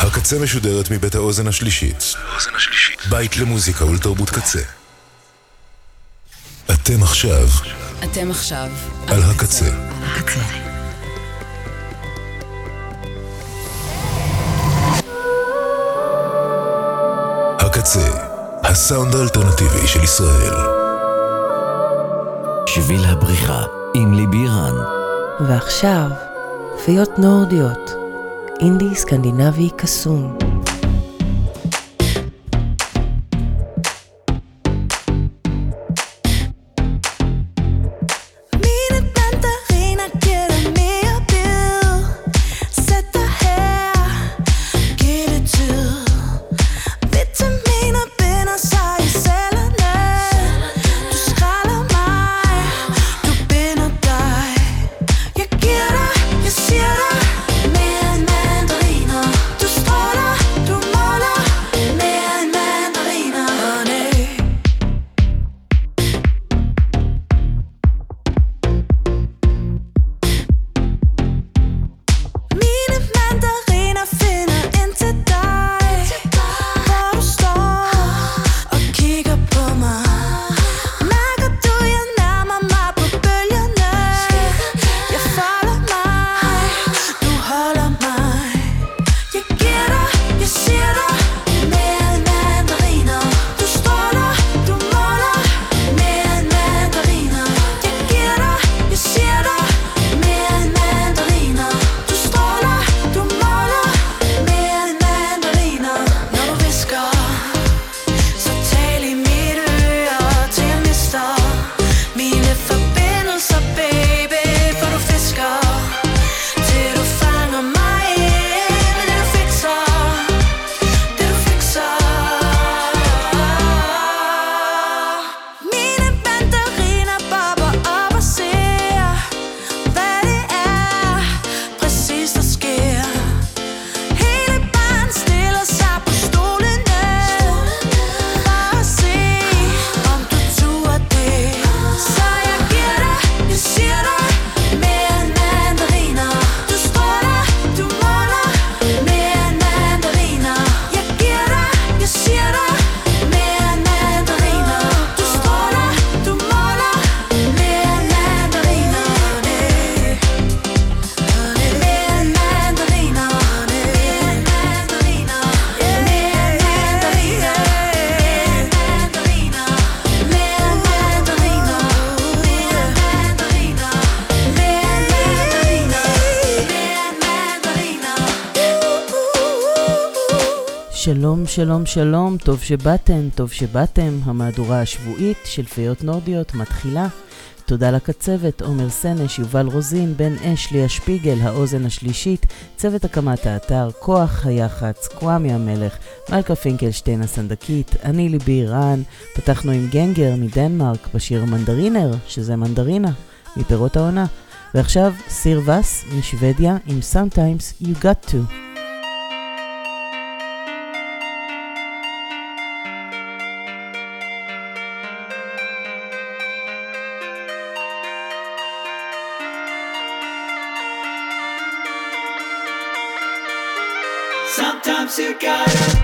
הקצה משודרת מבית האוזן השלישית. בית למוזיקה ולתרבות קצה. אתם עכשיו. אתם עכשיו. על הקצה. הקצה. הסאונד האלטרנטיבי של ישראל. שביל הבריחה עם ליבי רן. ועכשיו, פיות נורדיות. אינדי סקנדינבי קסום. שלום, שלום, טוב שבאתם, טוב שבאתם, המהדורה השבועית של פיות נורדיות מתחילה. תודה לקצבת, עומר סנש, יובל רוזין, בן אש, ליה שפיגל, האוזן השלישית, צוות הקמת האתר, כוח היח"צ, כוואמי המלך, מלכה פינקלשטיין הסנדקית, אני ליבי רן, פתחנו עם גנגר מדנמרק בשיר מנדרינר, שזה מנדרינה, מפירות העונה. ועכשיו סיר וס משוודיה עם Sometimes You Got To. Sometimes you gotta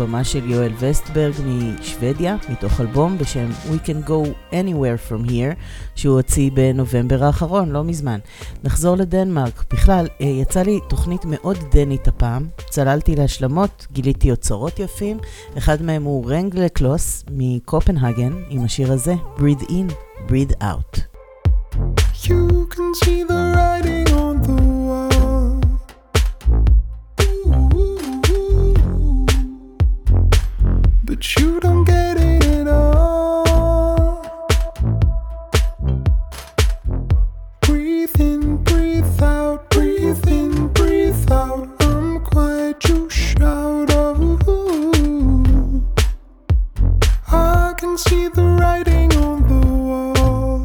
הבמה של יואל וסטברג משוודיה, מתוך אלבום בשם We Can Go Anywhere From Here, שהוא הוציא בנובמבר האחרון, לא מזמן. נחזור לדנמרק. בכלל, אה, יצא לי תוכנית מאוד דנית הפעם. צללתי להשלמות, גיליתי אוצרות יפים. אחד מהם הוא רנגלה קלוס מקופנהגן, עם השיר הזה, Breathe In, Breathe Out. You can see the writing on the But you don't get it at all. Breathe in, breathe out, breathe in, breathe out. I'm quiet, you shout. Oh, I can see the writing on the wall.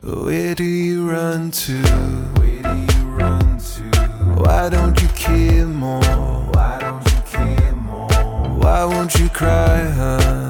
Where do you run to? Where do you run to? Why don't you care more? Why won't you cry, hun?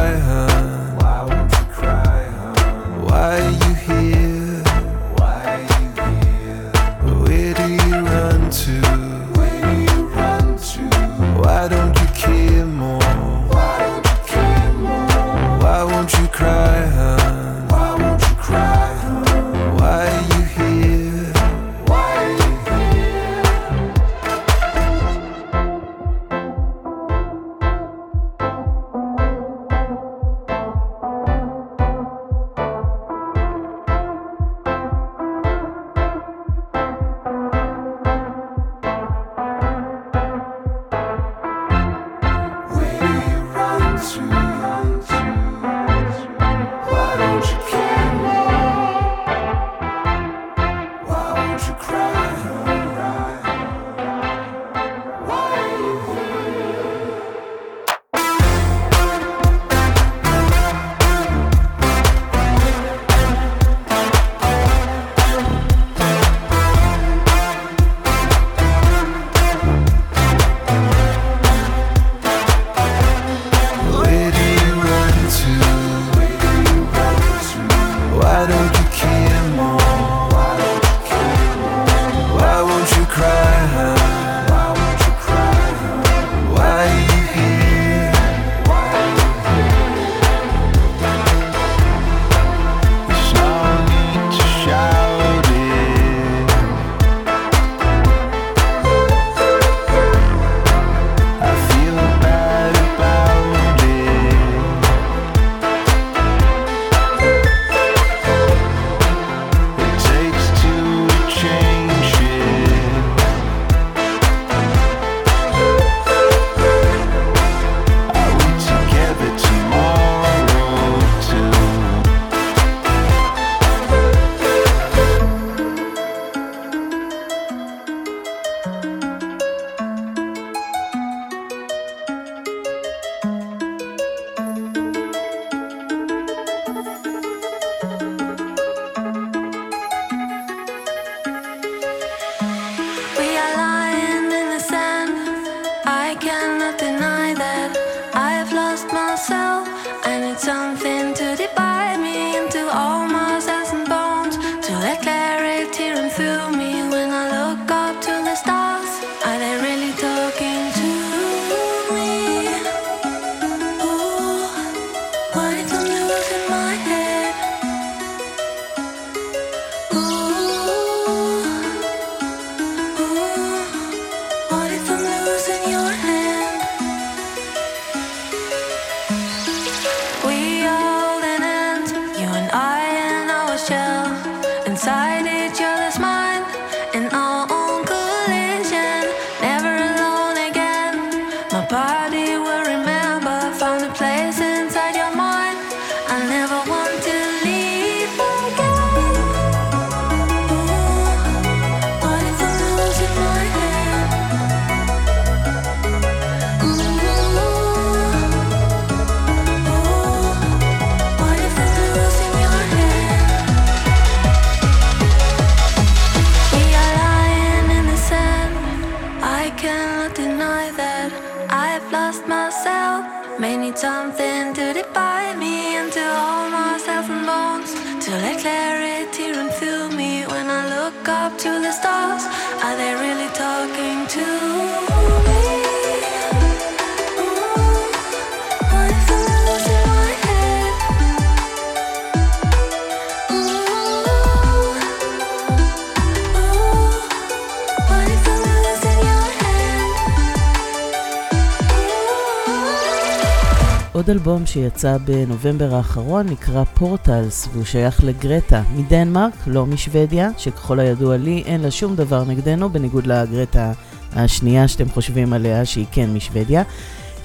אלבום שיצא בנובמבר האחרון נקרא פורטלס, והוא שייך לגרטה מדנמרק, לא משוודיה, שככל הידוע לי אין לה שום דבר נגדנו, בניגוד לגרטה השנייה שאתם חושבים עליה, שהיא כן משוודיה.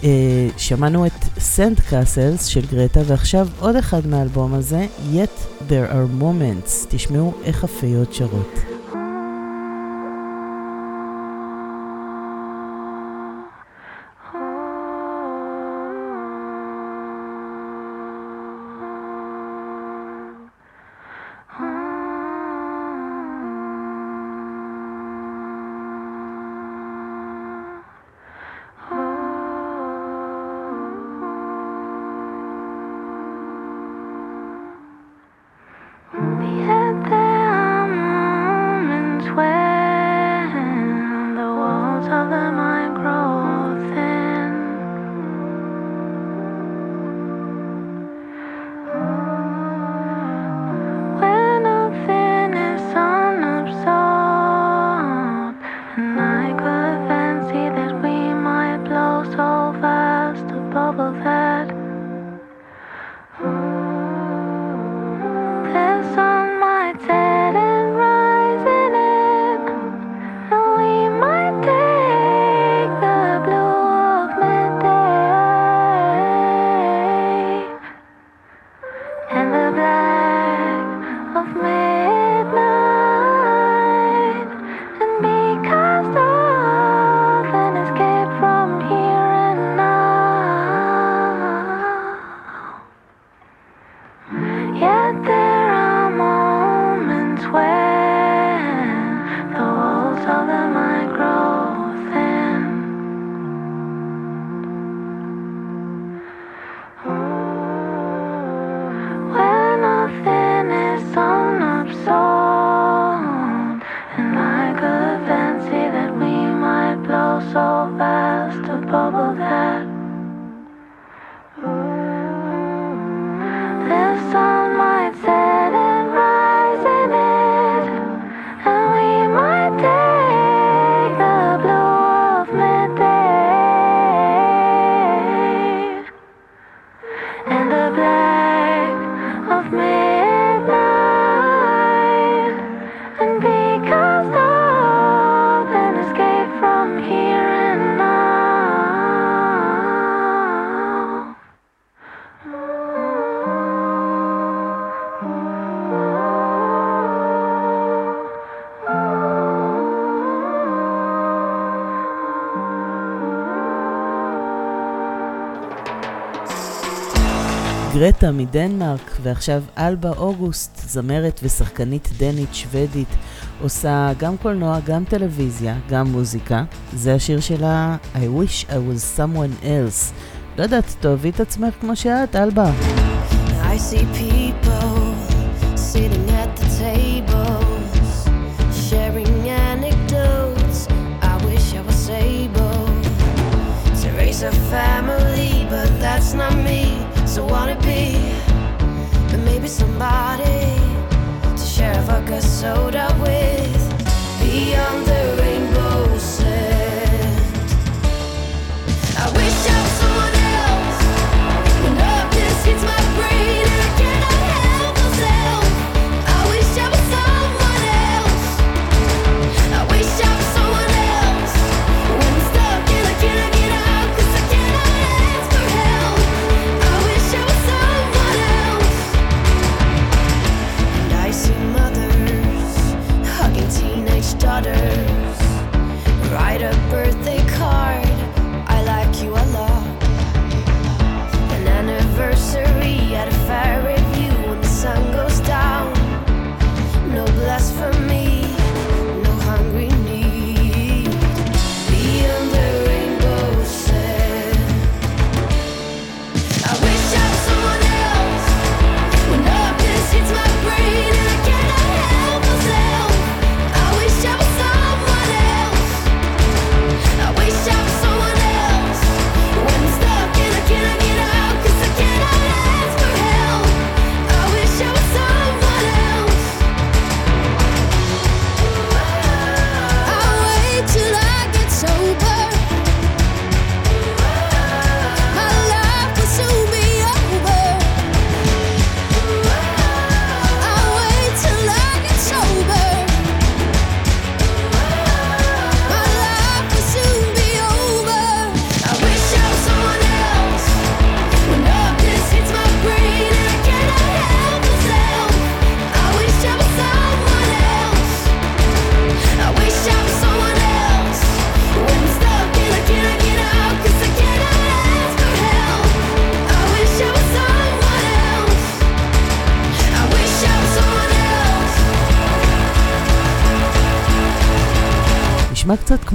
אה, שמענו את סנט קאסלס של גרטה, ועכשיו עוד אחד מהאלבום הזה, Yet There Are Moments. תשמעו איך הפיות שרות. גרטה מדנמרק, ועכשיו אלבה אוגוסט, זמרת ושחקנית דנית שוודית, עושה גם קולנוע, גם טלוויזיה, גם מוזיקה. זה השיר שלה I wish I was someone else. לא יודעת, תאהבי את עצמך כמו שאת, אלבה. I see people sitting at the tables, sharing anecdotes. I wish I was able to raise a family, but that's not me. So wanna be, but maybe somebody to share a vodka soda with. Beyond the rainbow sand. I wish I was someone else. When darkness hits my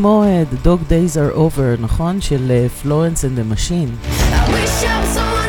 כמו uh, The Dog Days are Over, נכון? של uh, פלורנס and the Machine. I wish I'm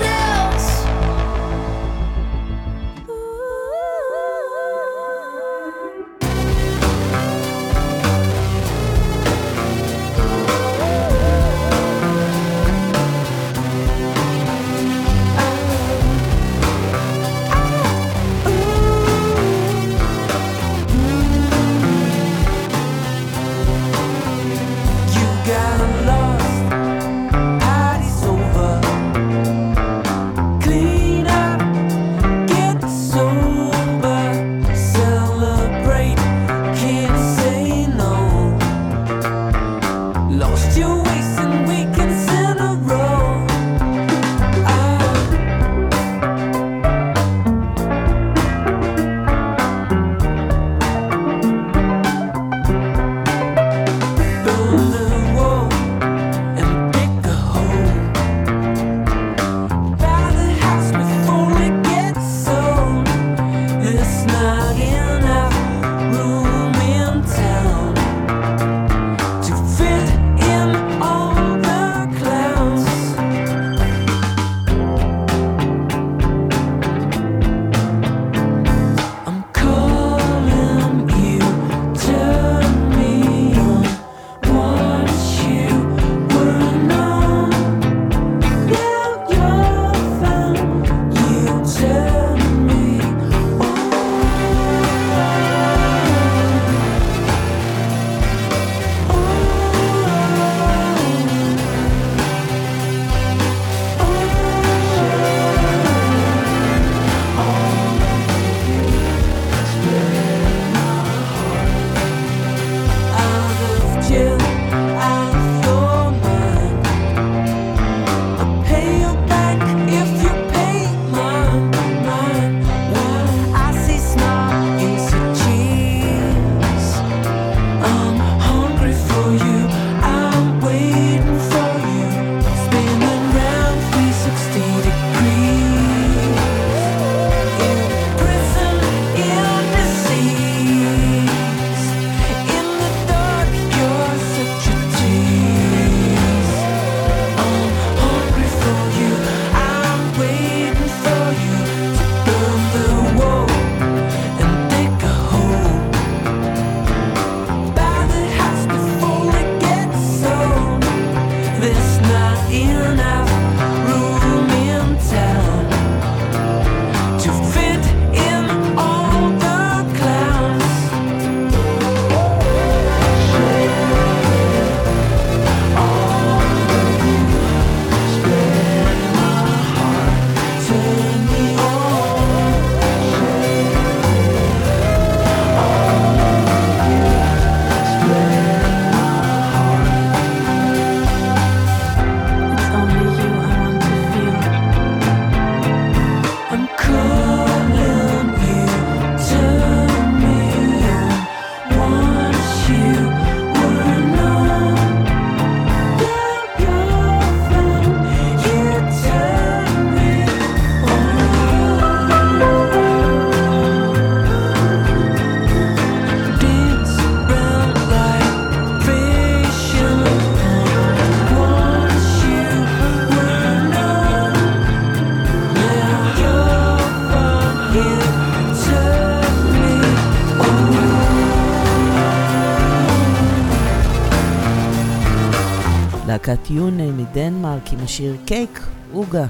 להקת יונה מדנמרק עם השיר קייק, עוגה.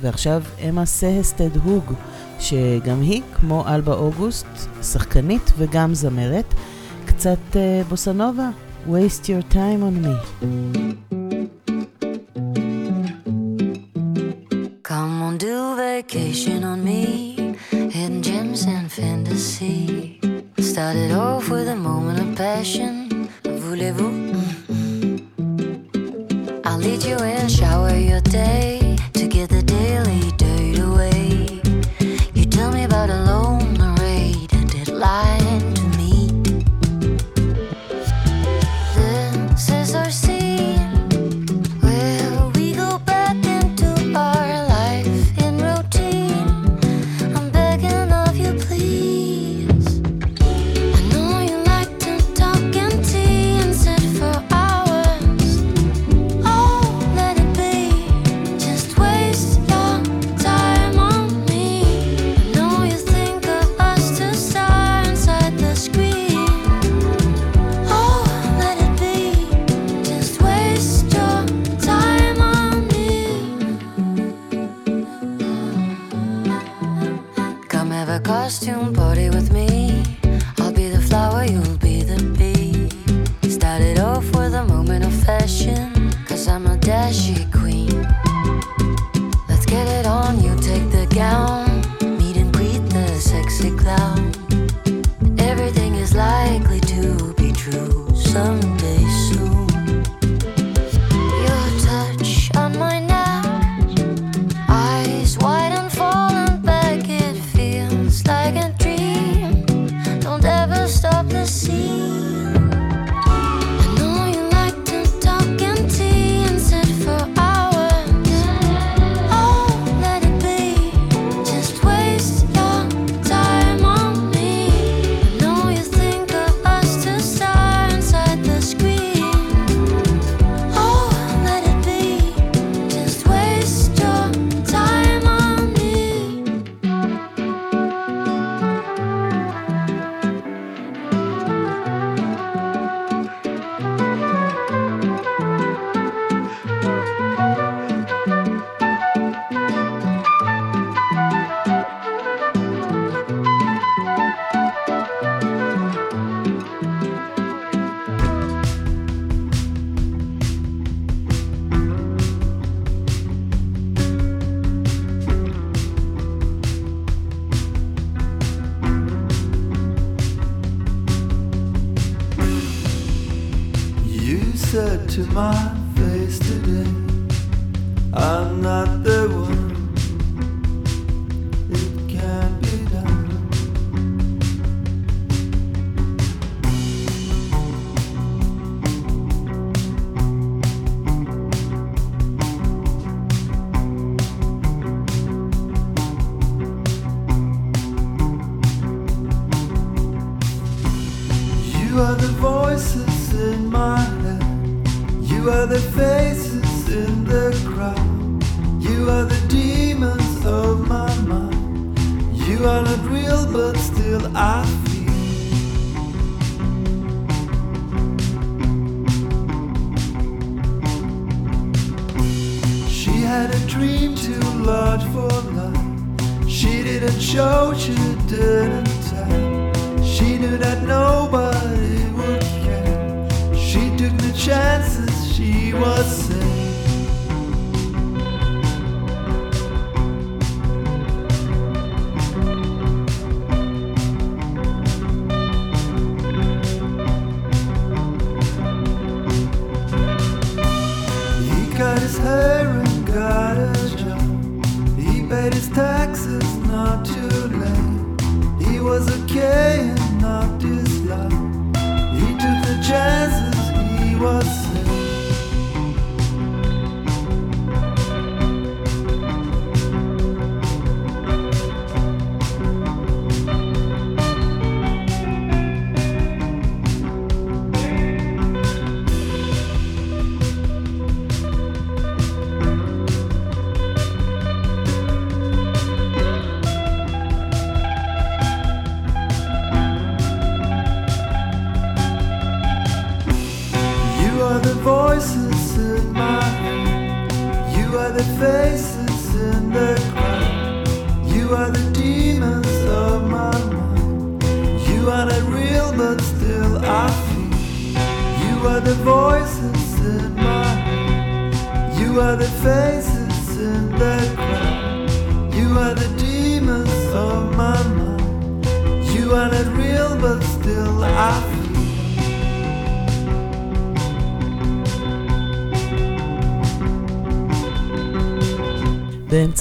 ועכשיו אמה סהסטד הוג, שגם היא, כמו אלבה אוגוסט, שחקנית וגם זמרת, קצת uh, בוסנובה, waste your time on me. Come on, do vacation on me. Hidden gems and fantasy. Started off with a moment of passion. Voulez-vous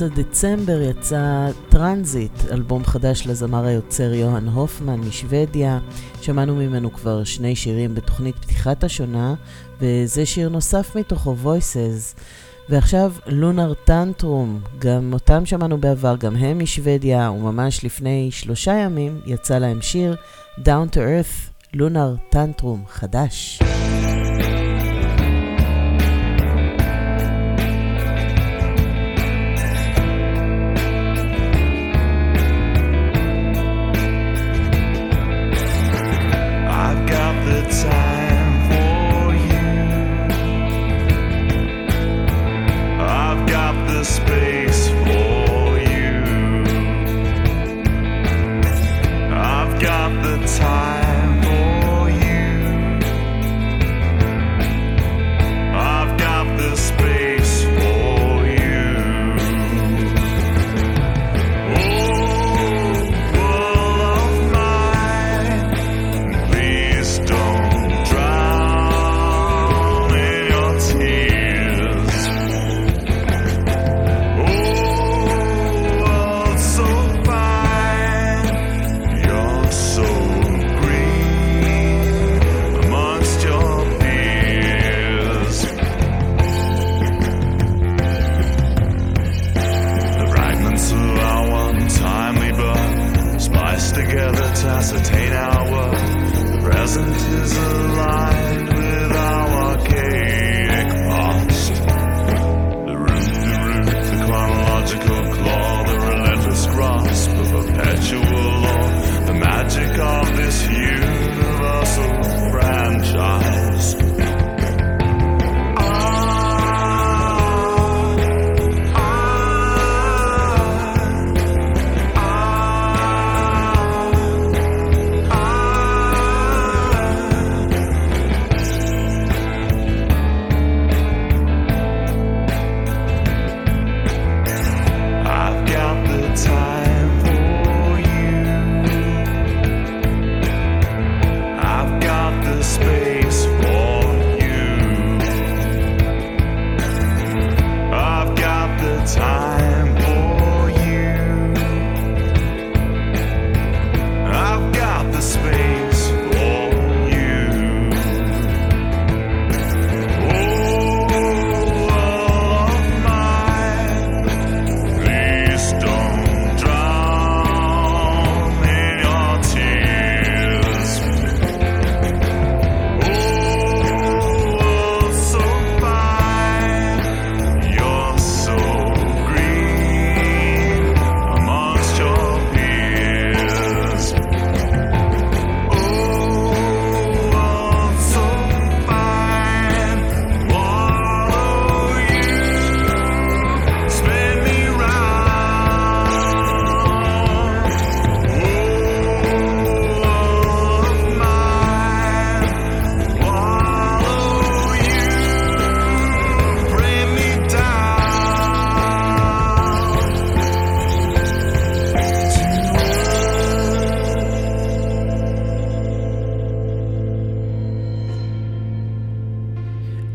דצמבר יצא Transit, אלבום חדש לזמר היוצר יוהאן הופמן משוודיה. שמענו ממנו כבר שני שירים בתוכנית פתיחת השנה, וזה שיר נוסף מתוכו, Voices. ועכשיו Lunar Tantrum, גם אותם שמענו בעבר, גם הם משוודיה, וממש לפני שלושה ימים יצא להם שיר Down to Earth, Lunar Tantrum חדש.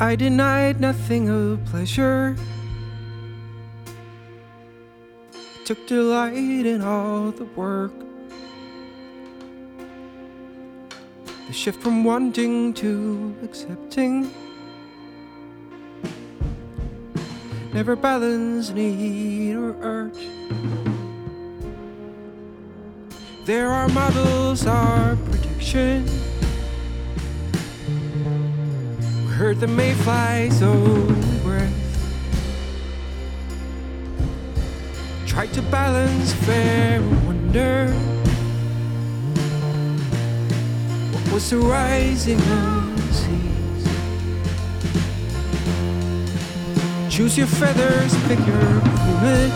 I denied nothing of pleasure. Took delight in all the work. The shift from wanting to accepting. Never balance need or urge. There are models, our prediction. Heard the mayflies own breath. Tried to balance fair wonder. What was the rising seas? Choose your feathers, pick your plumage.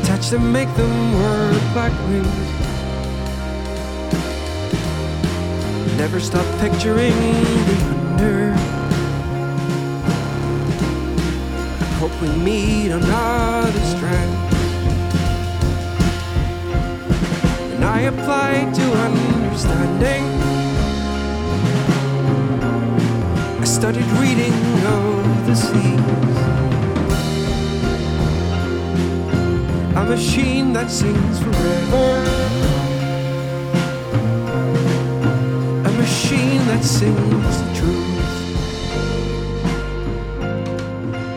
Attach them, make them work like wings. Never stop picturing the under. I hope we meet on other strands. And I apply to understanding. I started reading of the seas. A machine that sings forever. Machine that sings the truth.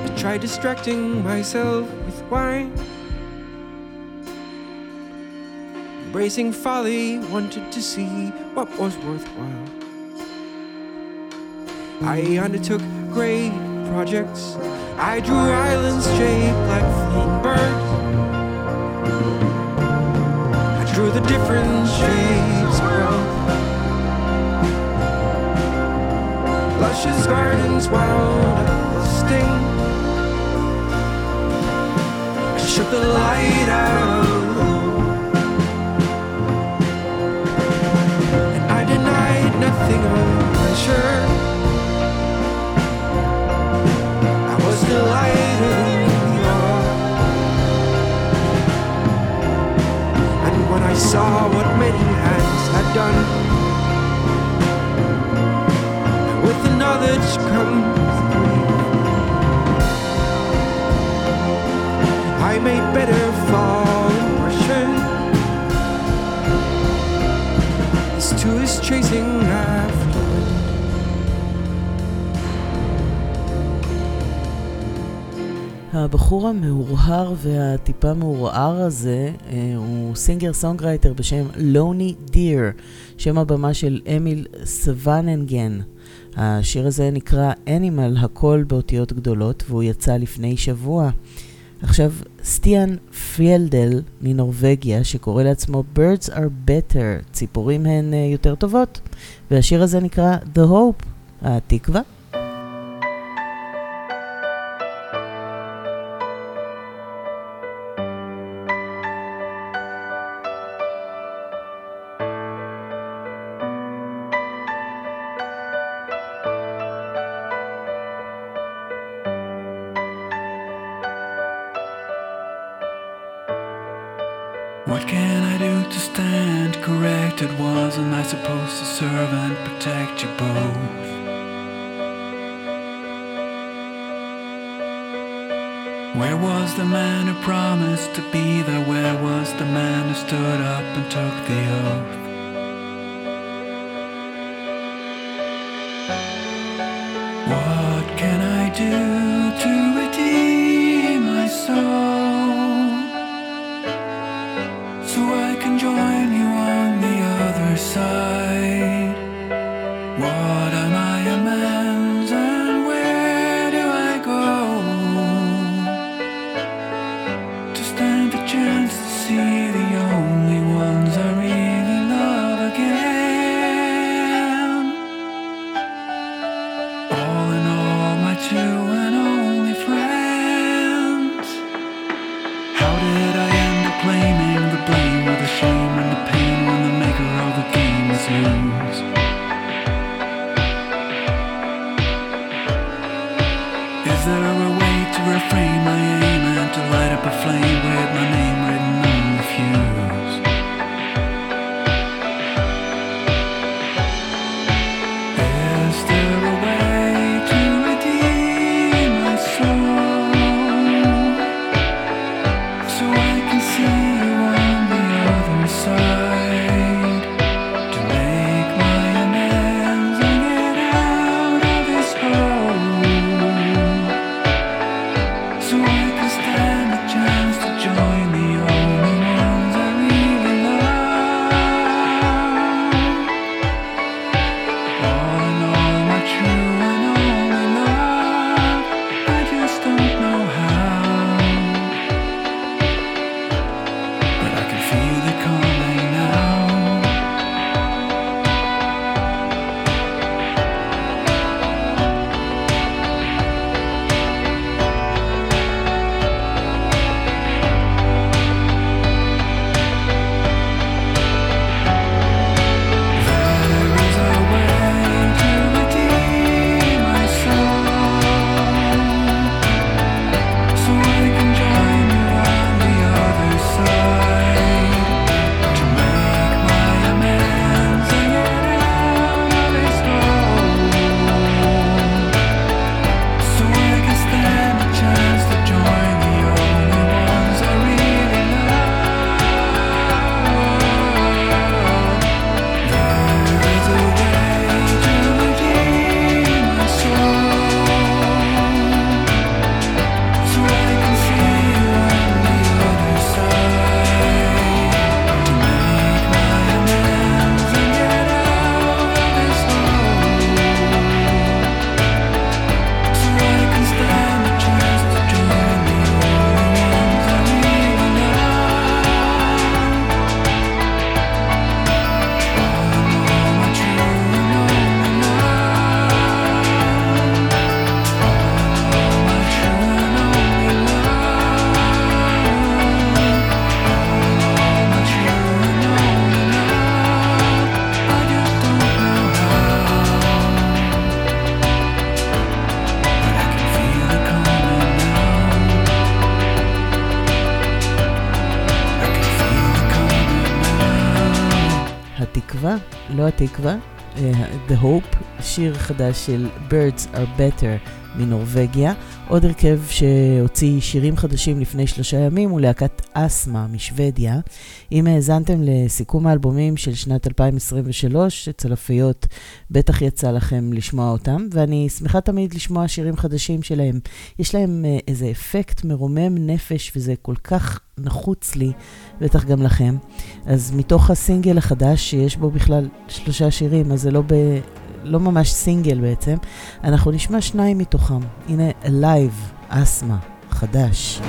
I tried distracting myself with wine. Embracing folly, wanted to see what was worthwhile. I undertook great projects. I drew islands shaped like fleeing birds. I drew the different shapes Luscious gardens wound up sting. I shook the light out. And I denied nothing of pleasure. I was delighted in art. And when I saw what many hands had done, knowledge comes. I made better fall impression. This too is chasing after. הבחור המהורהר והטיפה מעורער הזה אה, הוא singer songwriter בשם Loney Dear, שם הבמה של אמיל סווננגן. השיר הזה נקרא Animal, הכל באותיות גדולות, והוא יצא לפני שבוע. עכשיו, סטיאן פריאלדל מנורבגיה, שקורא לעצמו Birds are better, ציפורים הן אה, יותר טובות, והשיר הזה נקרא The Hope, התקווה. To serve and protect you both? Where was the man who promised to be there? Where was the man who stood up and took the oath? לא התקווה, אה, The Hope, שיר חדש של Birds are Better מנורבגיה. עוד הרכב שהוציא שירים חדשים לפני שלושה ימים הוא להקת אסמה משוודיה. אם האזנתם לסיכום האלבומים של שנת 2023, אצל הפיות בטח יצא לכם לשמוע אותם, ואני שמחה תמיד לשמוע שירים חדשים שלהם. יש להם אה, איזה אפקט מרומם נפש וזה כל כך נחוץ לי, בטח גם לכם. אז מתוך הסינגל החדש, שיש בו בכלל שלושה שירים, אז זה לא, ב... לא ממש סינגל בעצם, אנחנו נשמע שניים מתוכם. הנה, Alive, אסמה, חדש.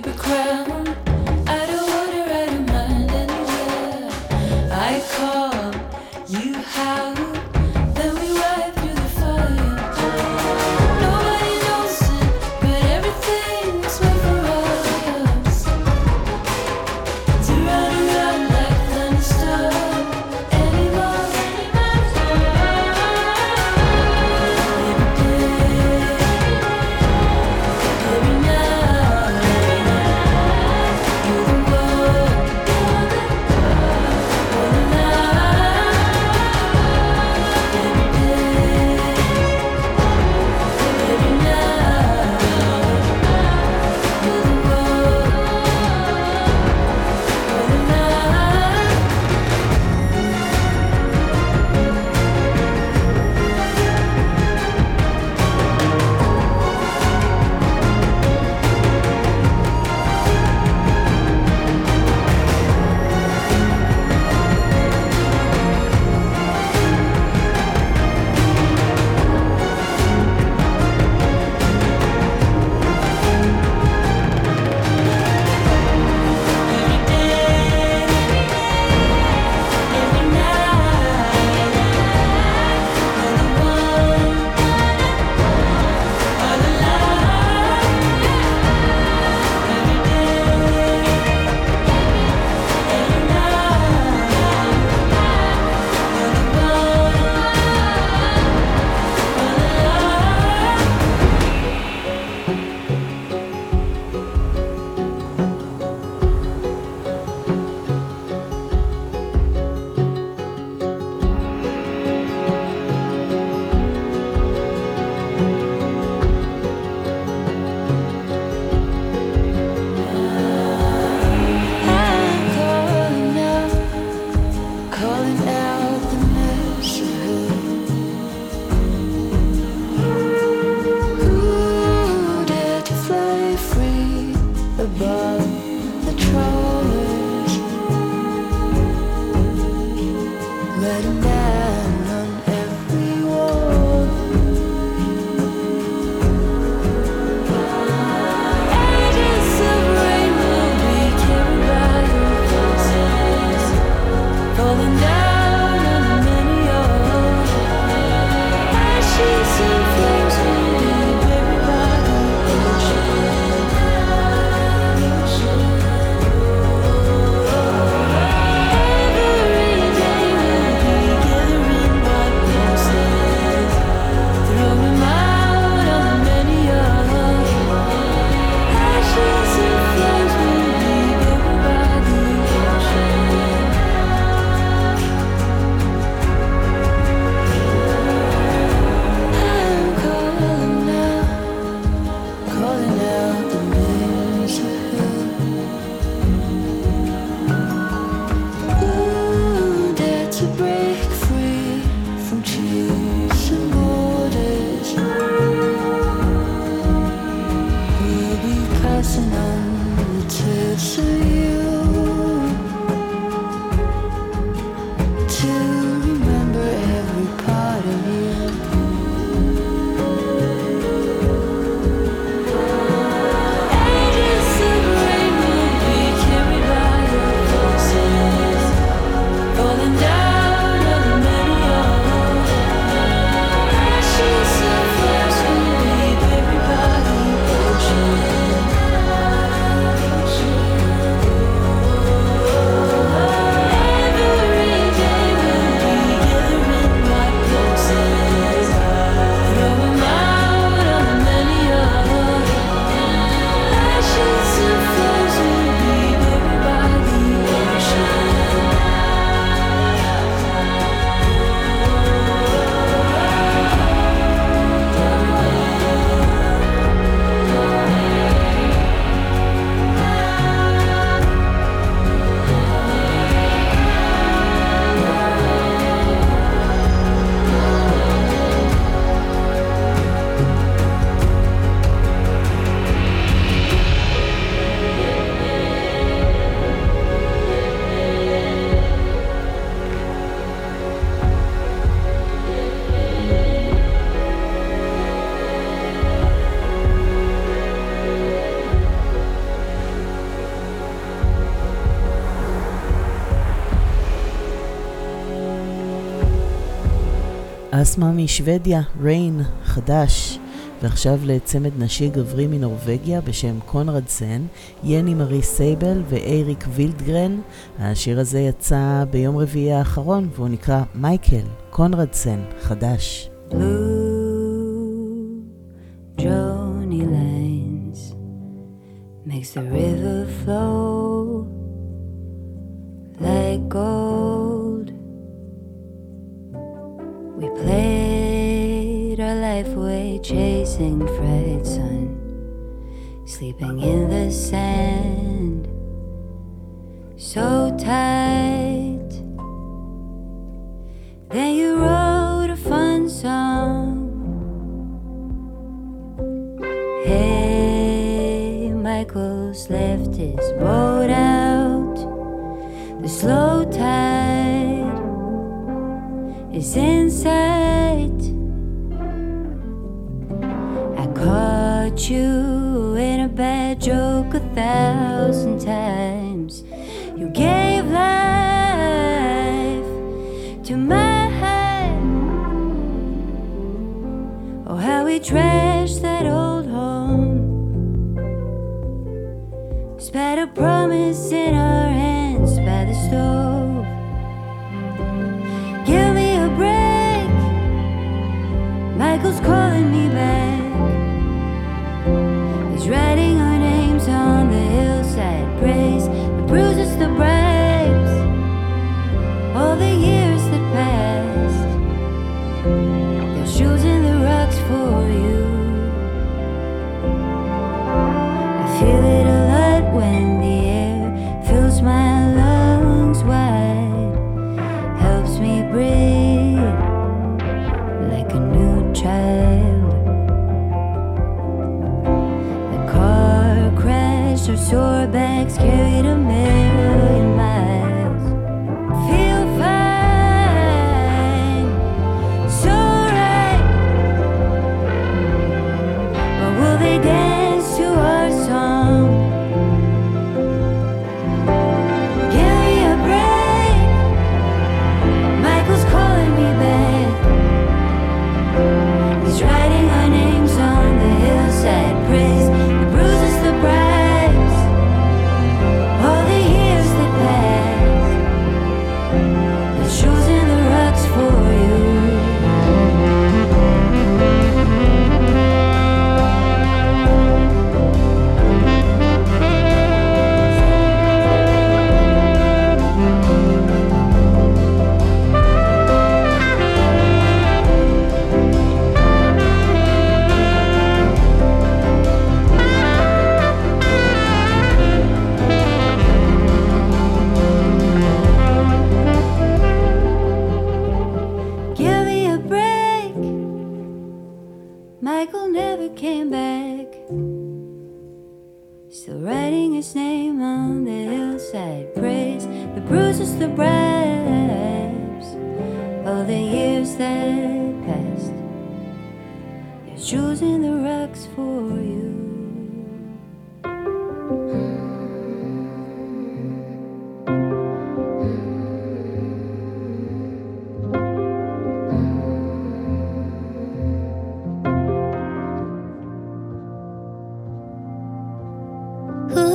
paper crap. עצמה משוודיה, ריין, חדש. ועכשיו לצמד נשי גברי מנורבגיה בשם Konradsen, יני מרי סייבל ואייריק וילדגרן. השיר הזה יצא ביום רביעי האחרון והוא נקרא Michael, Konradsen, חדש. Blue, makes the river flow sleeping in the sand. So tired. shore bags carried a mail.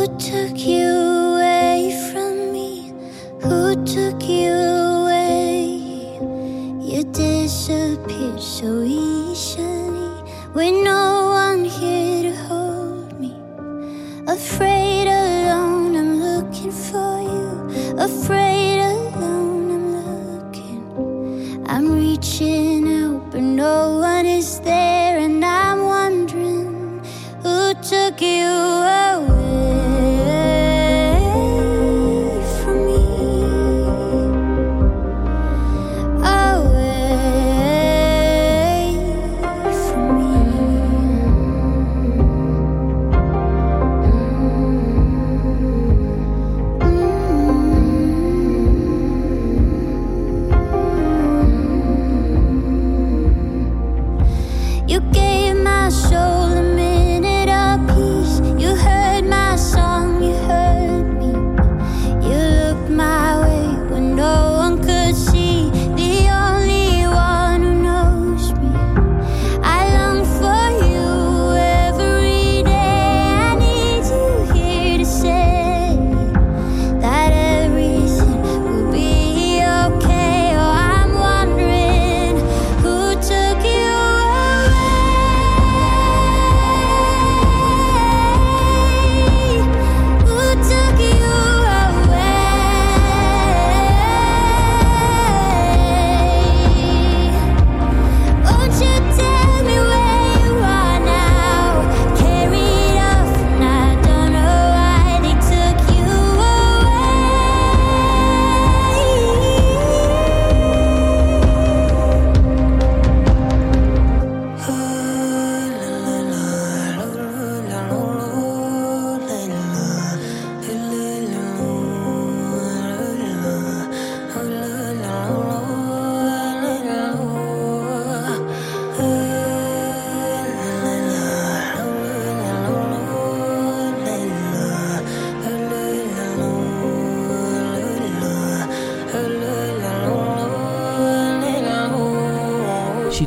Took you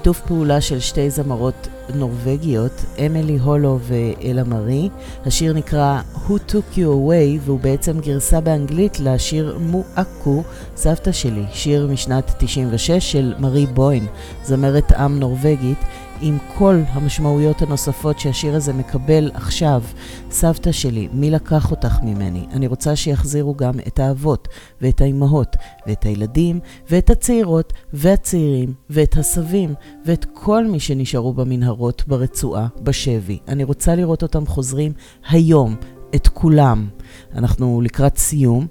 שיתוף פעולה של שתי זמרות נורבגיות, אמילי הולו ואלה מארי. השיר נקרא Who Took You Away, והוא בעצם גרסה באנגלית לשיר מואקו, סבתא שלי, שיר משנת 96 של מארי בוין, זמרת עם נורבגית, עם כל המשמעויות הנוספות שהשיר הזה מקבל עכשיו. סבתא שלי, מי לקח אותך ממני? אני רוצה שיחזירו גם את האבות, ואת האימהות, ואת הילדים, ואת הצעירות, והצעירים, ואת הסבים, ואת כל מי שנשארו במנהרות, ברצועה, בשבי. אני רוצה לראות אותם חוזרים היום, את כולם. אנחנו לקראת סיום.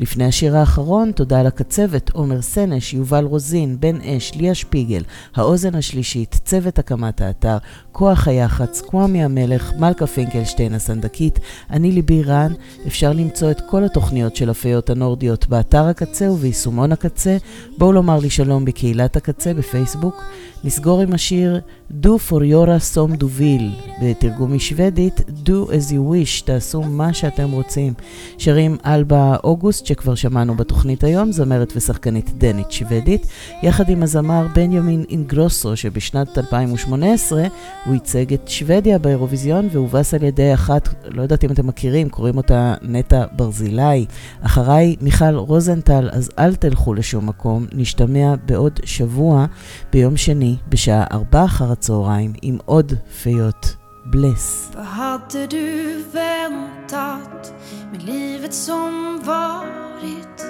לפני השיר האחרון, תודה לקצבת, עומר סנש, יובל רוזין, בן אש, ליה שפיגל, האוזן השלישית, צוות הקמת האתר, כוח היח"צ, קוואמי המלך, מלכה פינקלשטיין הסנדקית, אני ליבי רן. אפשר למצוא את כל התוכניות של הפיות הנורדיות באתר הקצה וביישומון הקצה. בואו לומר לי שלום בקהילת הקצה בפייסבוק. נסגור עם השיר Do for Yora Som Duvil, בתרגום משוודית Do as you wish, תעשו מה שאתם רוצים. שרים אלבה אוגוסט, שכבר שמענו בתוכנית היום, זמרת ושחקנית דנית שוודית, יחד עם הזמר בנימין אינגרוסו, שבשנת 2018 הוא ייצג את שוודיה באירוויזיון והובס על ידי אחת, לא יודעת אם אתם מכירים, קוראים אותה נטע ברזילי. אחריי מיכל רוזנטל, אז אל תלכו לשום מקום, נשתמע בעוד שבוע, ביום שני, בשעה ארבע אחר הצהריים, עם עוד פיות. בלס. Vad hade du väntat med livet som varit?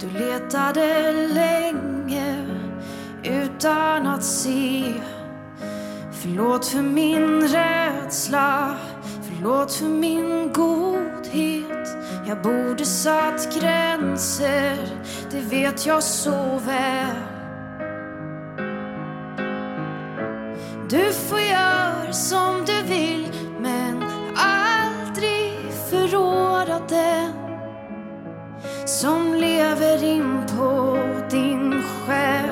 Du letade länge utan att se. Förlåt för min rädsla, förlåt för min godhet. Jag borde satt gränser, det vet jag så väl. Du får göra som du vill men aldrig förråda den som lever in på din själ.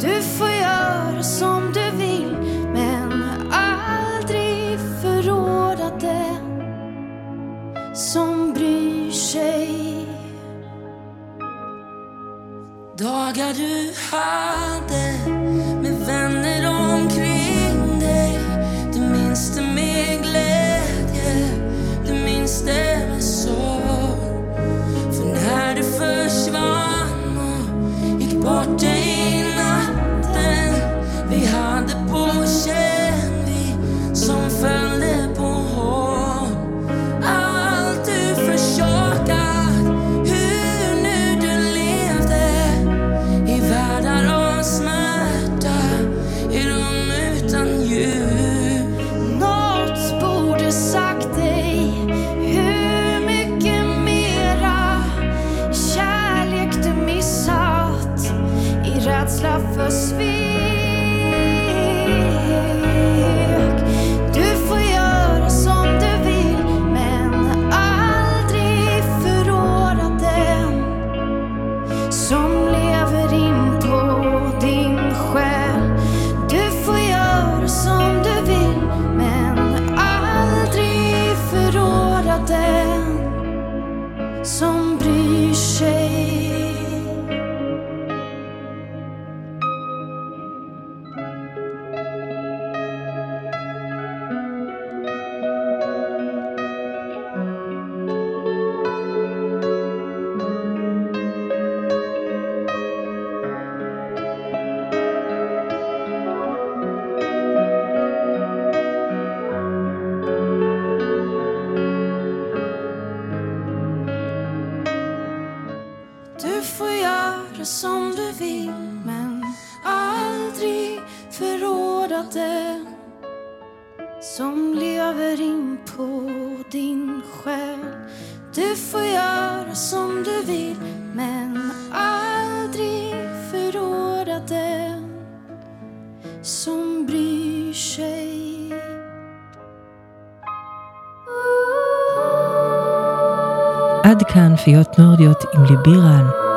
Du får göra som du vill men aldrig förråda den som bryr sig. Dagar du hade med vänner omkring bestämma sorg. För när du försvann och gick bort dig יפהפיות נורדיות עם ליבי רן.